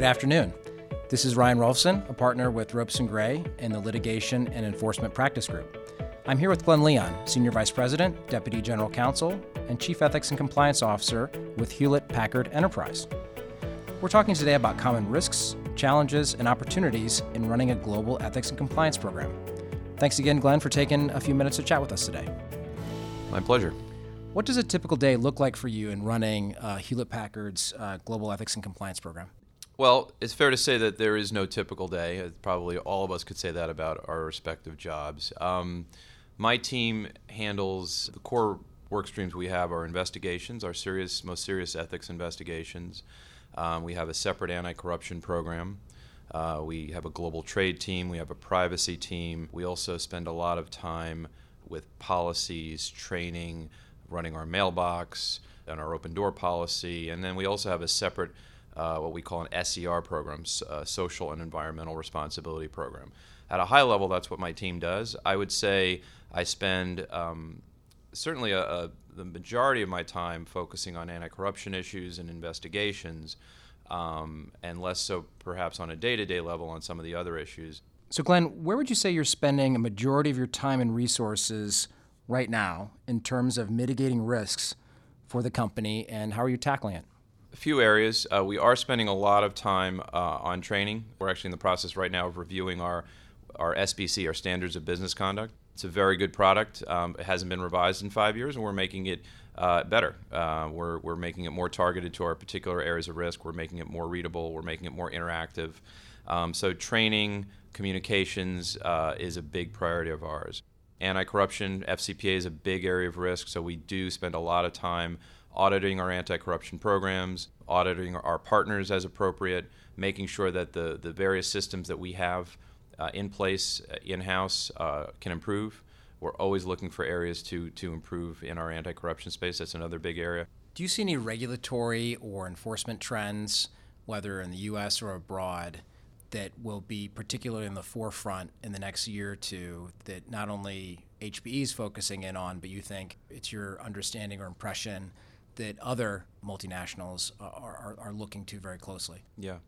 Good afternoon. This is Ryan Rohlfsen, a partner with Ropes and Gray in the Litigation and Enforcement Practice Group. I'm here with Glenn Leon, Senior Vice President, Deputy General Counsel, and Chief Ethics and Compliance Officer with Hewlett Packard Enterprise. We're talking today about common risks, challenges, and opportunities in running a global ethics and compliance program. Thanks again, Glenn, for taking a few minutes to chat with us today. My pleasure. What does a typical day look like for you in running uh, Hewlett Packard's uh, global ethics and compliance program? Well, it's fair to say that there is no typical day. Uh, probably all of us could say that about our respective jobs. Um, my team handles the core work streams we have are investigations, our serious, most serious ethics investigations. Um, we have a separate anti-corruption program. Uh, we have a global trade team. We have a privacy team. We also spend a lot of time with policies, training, running our mailbox and our open door policy. And then we also have a separate, uh, what we call an SER program, uh, social and environmental responsibility program. At a high level, that's what my team does. I would say I spend um, certainly a, a, the majority of my time focusing on anti corruption issues and investigations. Um, and less so perhaps on a day to day level on some of the other issues. So, Glenn, where would you say you're spending a majority of your time and resources right now in terms of mitigating risks for the company, and how are you tackling it? A few areas. Uh, we are spending a lot of time uh, on training. We're actually in the process right now of reviewing our our SBC, our Standards of Business Conduct. It's a very good product. Um, it hasn't been revised in five years, and we're making it uh, better. Uh, we're, we're making it more targeted to our particular areas of risk. We're making it more readable. We're making it more interactive. Um, so, training, communications uh, is a big priority of ours anti-corruption fcpa is a big area of risk so we do spend a lot of time auditing our anti-corruption programs auditing our partners as appropriate making sure that the, the various systems that we have uh, in place uh, in-house uh, can improve. We're always looking for areas to, to improve in our anti-corruption space. That's another big area. Do you see any regulatory or enforcement trends whether in the us or abroad that will be particularly in the forefront in the next year or two that not only HPE is focusing in on, but you think it's your understanding or impression that other multinationals are, are, are looking to very closely? Yeah.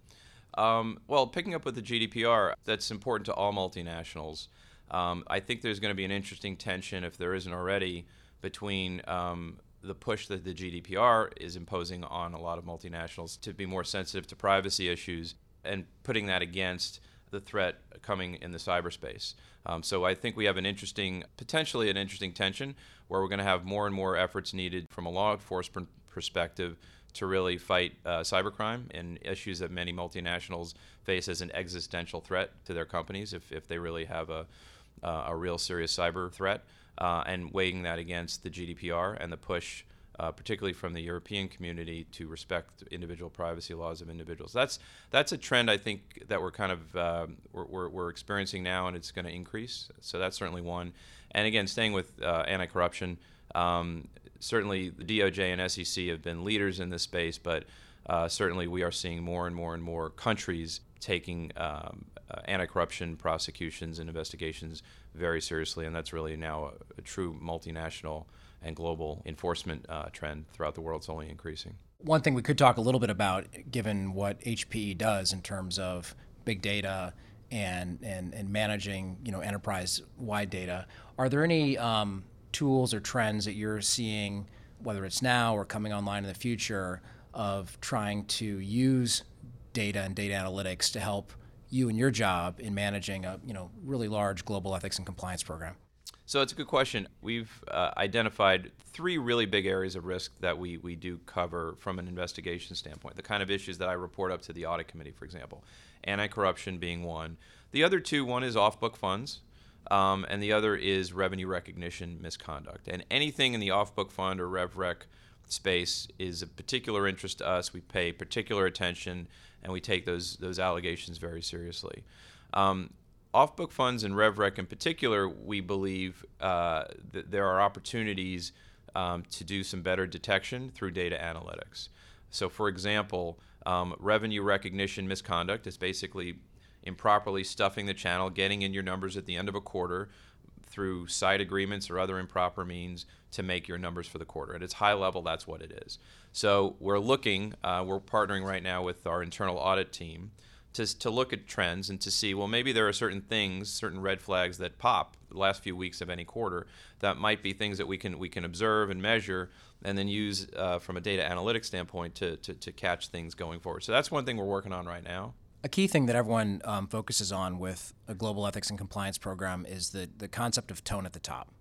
Um, well, picking up with the GDPR, that's important to all multinationals. Um, I think there's going to be an interesting tension, if there isn't already, between um, the push that the GDPR is imposing on a lot of multinationals to be more sensitive to privacy issues and putting that against the threat coming in the cyberspace. Um, so I think we have an interesting, potentially an interesting tension where we're going to have more and more efforts needed from a law enforcement perspective to really fight uh, cybercrime and issues that many multinationals face as an existential threat to their companies if, if they really have a, uh, a real serious cyber threat, uh, and weighing that against the GDPR and the push uh, particularly from the European community, to respect individual privacy laws of individuals. That's that's a trend I think that we're kind of uh, we're, we're, experiencing now, and it's going to increase. So that's certainly one. And again, staying with uh, anti-corruption, um, certainly the DOJ and SEC have been leaders in this space, but uh, certainly we are seeing more and more and more countries taking um, uh, anti-corruption prosecutions and investigations very seriously, and that's really now a, a true multinational and global enforcement uh, trend throughout the world is only increasing. One thing we could talk a little bit about, given what HPE does in terms of big data and and, and managing you know enterprise-wide data, are there any um, tools or trends that you're seeing, whether it's now or coming online in the future, of trying to use data and data analytics to help you and your job in managing a you know really large global ethics and compliance program? So it's a good question. We've uh, identified three really big areas of risk that we, we do cover from an investigation standpoint, the kind of issues that I report up to the audit committee, for example. Anti corruption being one. The other two one is off book funds, um, and the other is revenue recognition misconduct. And anything in the off book fund or RevRec space is of particular interest to us. We pay particular attention and we take those, those allegations very seriously. Um, off book funds and RevRec in particular, we believe uh, that there are opportunities um, to do some better detection through data analytics. So, for example, um, revenue recognition misconduct is basically improperly stuffing the channel, getting in your numbers at the end of a quarter through side agreements or other improper means to make your numbers for the quarter. At its high level, that's what it is. So we're looking, uh, we're partnering right now with our internal audit team to, to look at trends and to see, well, maybe there are certain things, certain red flags that pop the last few weeks of any quarter that might be things that we can we can observe and measure and then use uh, from a data analytics standpoint to, to, to catch things going forward. So that's one thing we're working on right now. A key thing that everyone um, focuses on with a global ethics and compliance program is the, the concept of tone at the top.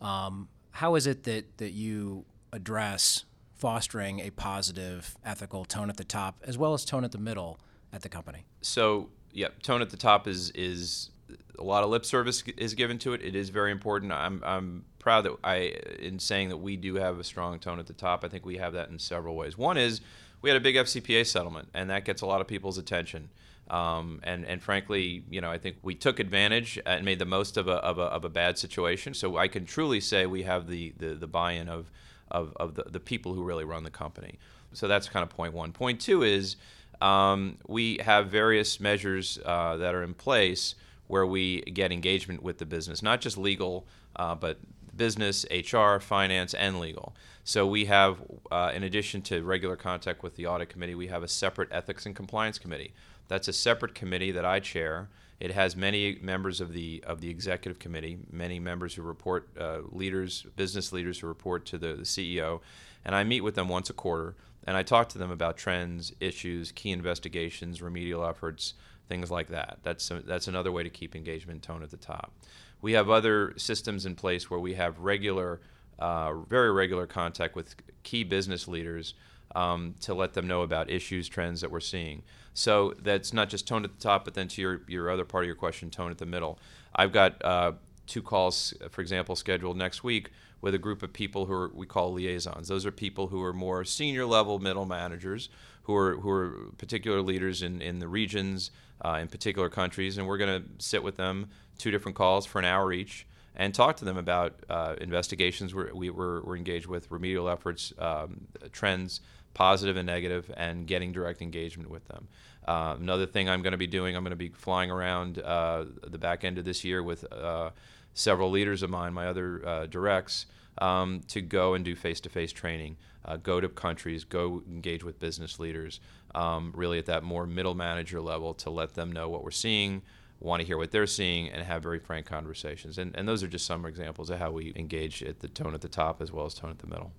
Um, how is it that, that you address fostering a positive ethical tone at the top as well as tone at the middle at the company? So, yeah, tone at the top is is a lot of lip service is given to it. It is very important. I'm I'm proud that I in saying that we do have a strong tone at the top. I think we have that in several ways. One is we had a big FCPA settlement, and that gets a lot of people's attention. Um, and and frankly, you know, I think we took advantage and made the most of a, of a, of a bad situation. So I can truly say we have the, the, the buy-in of of, of the, the people who really run the company. So that's kind of point one. Point two is um, we have various measures uh, that are in place where we get engagement with the business, not just legal, uh, but business, HR, finance, and legal. So we have, uh, in addition to regular contact with the audit committee, we have a separate ethics and compliance committee. That's a separate committee that I chair. It has many members of the of the executive committee, many members who report uh, leaders, business leaders who report to the, the CEO, and I meet with them once a quarter and I talk to them about trends, issues, key investigations, remedial efforts, things like that. That's a, that's another way to keep engagement tone at the top. We have other systems in place where we have regular, uh, very regular contact with key business leaders um, to let them know about issues, trends that we're seeing. So that's not just tone at the top, but then to your, your other part of your question, tone at the middle. I've got uh, two calls, for example, scheduled next week with a group of people who are, we call liaisons. Those are people who are more senior level middle managers who are who are particular leaders in, in the regions, uh, in particular countries, and we're going to sit with them two different calls for an hour each and talk to them about uh, investigations we're, we, are we're engaged with, remedial efforts, um, trends, positive and negative, and getting direct engagement with them. Uh, another thing I'm going to be doing, I'm going to be flying around uh, the back end of this year with uh, several leaders of mine, my other uh, directs, um, to go and do face-to-face training, uh, go to countries, go engage with business leaders, um, really at that more middle manager level to let them know what we're seeing, want to hear what they're seeing, and have very frank conversations. And, and those are just some examples of how we engage at the tone at the top as well as tone at the middle.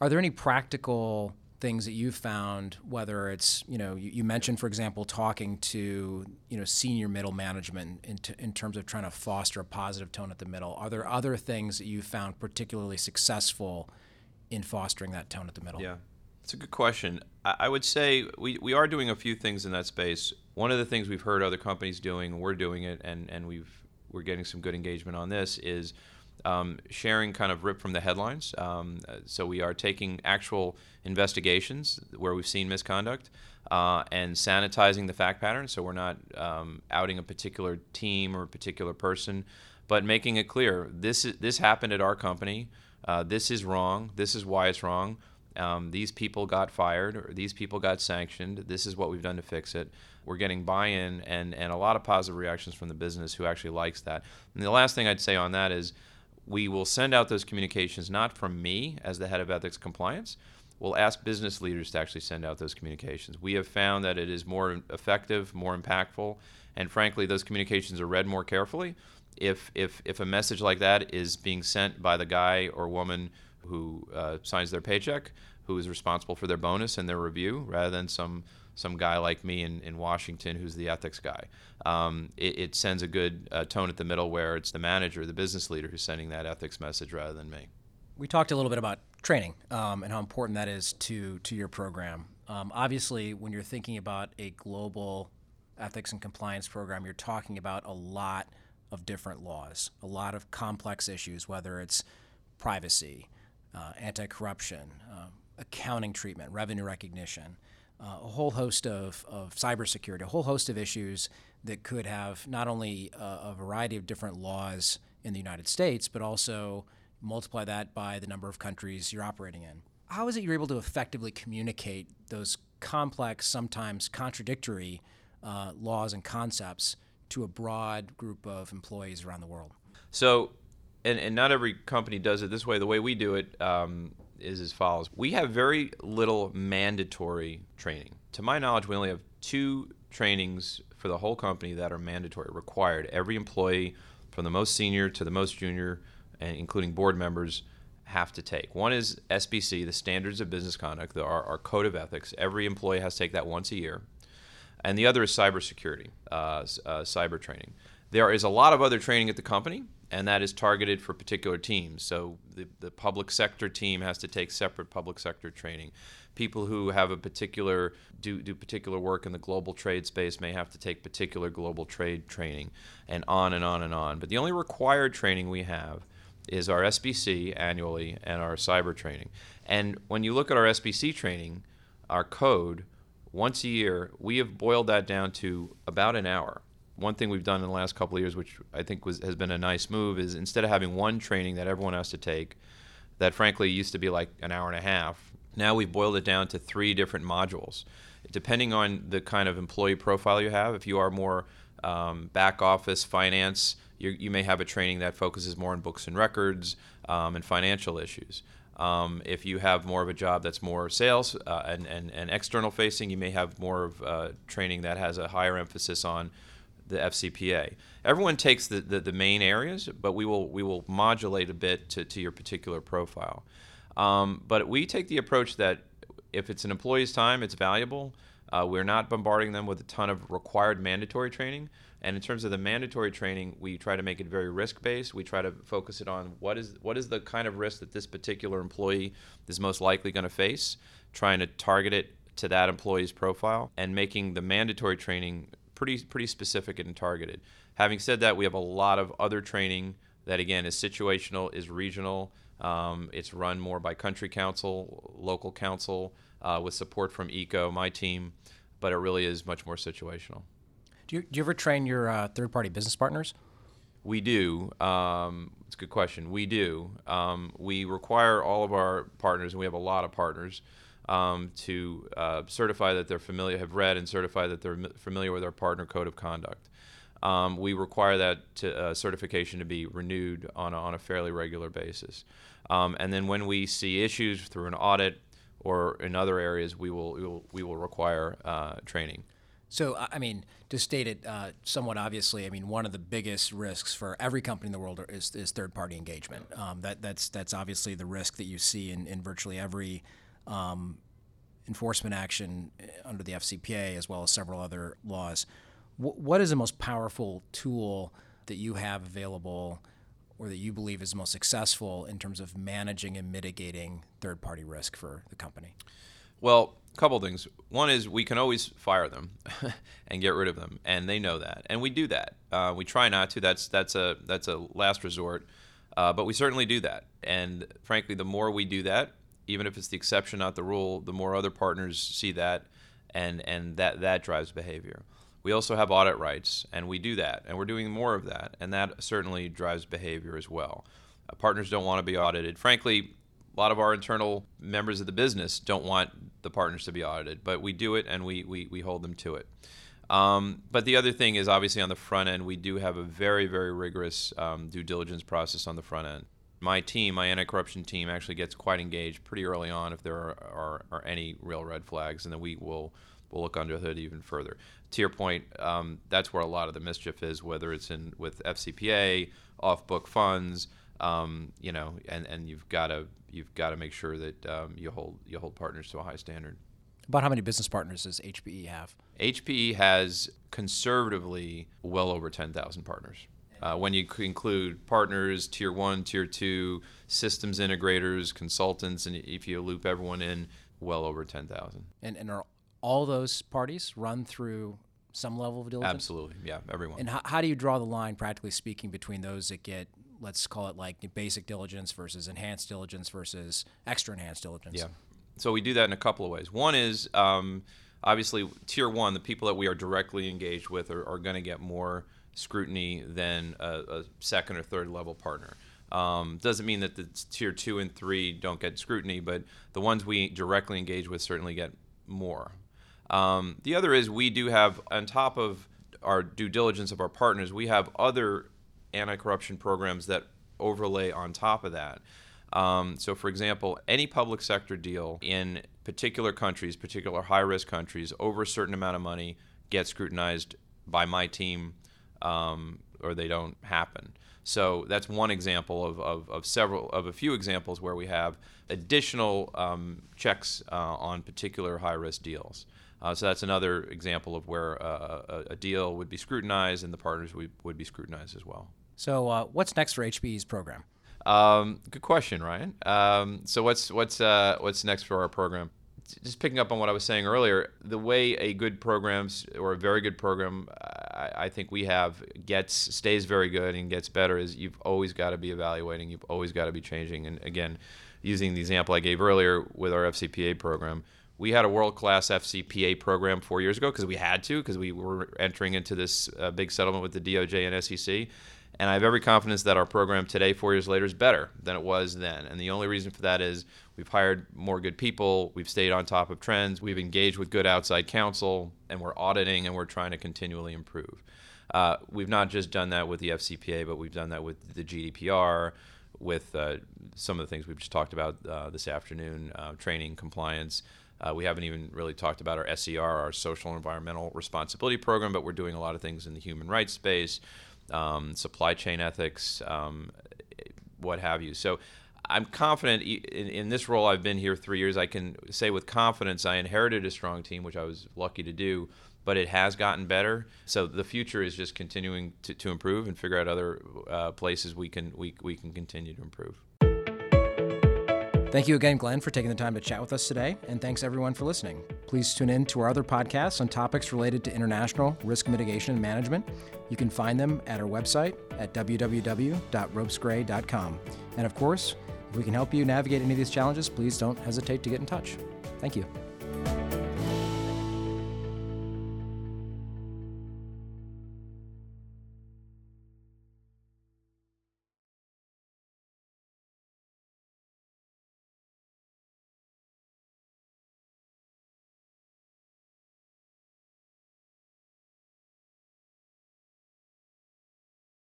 Are there any practical things that you've found, whether it's, you know, you, you, mentioned, for example, talking to, you know, senior middle management in, t- in terms of trying to foster a positive tone at the middle. Are there other things that you found particularly successful in fostering that tone at the middle? Yeah, it's a good question. I, I would say we, we are doing a few things in that space. One of the things we've heard other companies doing, we're doing it, and, and we've, we're getting some good engagement on this, is – um, sharing kind of rip from the headlines. Um, so we are taking actual investigations where we've seen misconduct uh, and sanitizing the fact pattern. So we're not um, outing a particular team or a particular person, but making it clear this is, this happened at our company. Uh, this is wrong. This is why it's wrong. Um, these people got fired or these people got sanctioned. This is what we've done to fix it. We're getting buy-in and, and a lot of positive reactions from the business who actually likes that. And the last thing I'd say on that is we will send out those communications not from me as the head of ethics compliance. We'll ask business leaders to actually send out those communications. We have found that it is more effective, more impactful, and frankly, those communications are read more carefully. If, if, if a message like that is being sent by the guy or woman who uh, signs their paycheck, who is responsible for their bonus and their review, rather than some some guy like me in, in Washington who's the ethics guy. Um, it, it, sends a good uh, tone at the middle where it's the manager, the business leader who's sending that ethics message rather than me. We talked a little bit about training um, and how important that is to, to your program. Um, obviously, when you're thinking about a global ethics and compliance program, you're talking about a lot of different laws, a lot of complex issues, whether it's privacy, uh, anti corruption, uh, accounting treatment, revenue recognition uh, a whole host of, of cybersecurity, a whole host of issues that could have not only a, a variety of different laws in the United States, but also multiply that by the number of countries you're operating in. How is it you're able to effectively communicate those complex, sometimes contradictory uh, laws and concepts to a broad group of employees around the world? So and, and not every company does it this way. The way we do it um, is as follows: we have very little mandatory training. To my knowledge, we only have two trainings for the whole company that are mandatory, required. Every employee, from the most senior to the most junior, and including board members, have to take. One is SBC, the Standards of Business Conduct, our, our code of ethics. Every employee has to take that once a year. And the other is cybersecurity, uh, uh, cyber training. There is a lot of other training at the company, and that is targeted for particular teams. So the, the public sector team has to take separate public sector training. People who have a particular do, do particular work in the global trade space may have to take particular global trade training, and on and on and on. But the only required training we have is our SBC annually and our cyber training. And when you look at our SBC training, our code, once a year, we have boiled that down to about an hour. One thing we've done in the last couple of years, which I think was, has been a nice move, is instead of having one training that everyone has to take, that frankly used to be like an hour and a half, now we've boiled it down to three different modules. Depending on the kind of employee profile you have, if you are more um, back office, finance, you, may have a training that focuses more on books and records um, and financial issues. Um, if you have more of a job that's more sales uh, and, and, and external facing, you may have more of uh, training that has a higher emphasis on the FCPA. Everyone takes the, the, the, main areas, but we will, we will modulate a bit to, to your particular profile. Um, but we take the approach that if it's an employee's time, it's valuable. Uh, we're not bombarding them with a ton of required mandatory training. And in terms of the mandatory training, we try to make it very risk based. We try to focus it on what is what is the kind of risk that this particular employee is most likely going to face, trying to target it to that employee's profile, and making the mandatory training pretty pretty specific and targeted. Having said that, we have a lot of other training that again is situational, is regional. Um, it's run more by country counsel, local counsel, uh, with support from ECO, my team, but it really is much more situational. Do you, do you ever train your uh, third party business partners? We do. Um, it's a good question. We do. Um, we require all of our partners, and we have a lot of partners, um, to uh, certify that they're familiar, have read and certify that they're familiar with our partner code of conduct. Um, we require that to, uh, certification to be renewed on a, on a fairly regular basis. Um, and then when we see issues through an audit or in other areas, we will, we will, we will require uh, training. So, I mean, to state it uh, somewhat obviously, I mean, one of the biggest risks for every company in the world is, is third-party engagement. Um, that, that's that's obviously the risk that you see in, in virtually every um, enforcement action uh, under the FCPA, as well as several other laws. W- what is the most powerful tool that you have available, or that you believe is most successful in terms of managing and mitigating third-party risk for the company? Well, a couple things. One is we can always fire them and get rid of them, and they know that, and we do that. Uh, we try not to. That's that's a that's a last resort, uh, but we certainly do that. And frankly, the more we do that, even if it's the exception, not the rule, the more other partners see that, and and that that drives behavior. We also have audit rights, and we do that, and we're doing more of that, and that certainly drives behavior as well. Uh, partners don't want to be audited. Frankly, a lot of our internal members of the business don't want the partners to be audited, but we do it and we, we, we hold them to it. Um, but the other thing is obviously on the front end, we do have a very, very rigorous um, due diligence process on the front end. My team, my anti corruption team, actually gets quite engaged pretty early on if there are, are, are any real red flags, and then we will we'll look under the hood even further. To your point, um, that's where a lot of the mischief is, whether it's in with FCPA, off book funds, um, you know, and, and you've got to you've got to make sure that um, you hold you hold partners to a high standard. About how many business partners does HPE have? HPE has conservatively well over 10,000 partners. Uh, when you include partners, tier one, tier two, systems integrators, consultants, and if you loop everyone in, well over 10,000. And, and are all those parties run through some level of diligence? Absolutely, yeah, everyone. And how, how do you draw the line, practically speaking, between those that get let's call it like basic diligence versus enhanced diligence versus extra enhanced diligence. Yeah. So we do that in a couple of ways. One is um, obviously tier one, the people that we are directly engaged with are, are going to get more scrutiny than a, a, second or third level partner. Um, doesn't mean that the tier two and three don't get scrutiny, but the ones we directly engage with certainly get more. Um, the other is we do have, on top of our due diligence of our partners, we have other anti-corruption programs that overlay on top of that. Um, so, for example, any public sector deal in particular countries, particular high risk countries, over a certain amount of money gets scrutinized by my team um, or they don't happen. So that's one example of, of, of, several of a few examples where we have additional um, checks uh, on particular high risk deals. Uh, so that's another example of where uh, a, a, deal would be scrutinized and the partners would, would be scrutinized as well. So uh, what's next for HPE's program? Um, good question, Ryan. Um, so what's what's uh, what's next for our program? Just picking up on what I was saying earlier, the way a good program or a very good program, I, I think we have gets stays very good and gets better is you've always got to be evaluating, you've always got to be changing. And again, using the example I gave earlier with our FCPA program, we had a world class FCPA program four years ago because we had to because we were entering into this uh, big settlement with the DOJ and SEC. And I have every confidence that our program today, four years later, is better than it was then. And the only reason for that is we've hired more good people, we've stayed on top of trends, we've engaged with good outside counsel, and we're auditing and we're trying to continually improve. Uh, we've not just done that with the FCPA, but we've done that with the GDPR, with uh, some of the things we've just talked about uh, this afternoon uh, training, compliance. Uh, we haven't even really talked about our SER, our social environmental responsibility program, but we're doing a lot of things in the human rights space um, supply chain ethics, um, what have you. So I'm confident in, in, this role. I've been here three years. I can say with confidence I inherited a strong team, which I was lucky to do, but it has gotten better. So the future is just continuing to, to improve and figure out other uh, places we can we, we can continue to improve. Thank you again, Glenn, for taking the time to chat with us today, and thanks everyone for listening. Please tune in to our other podcasts on topics related to international risk mitigation and management. You can find them at our website at www.ropesgray.com. And of course, if we can help you navigate any of these challenges, please don't hesitate to get in touch. Thank you.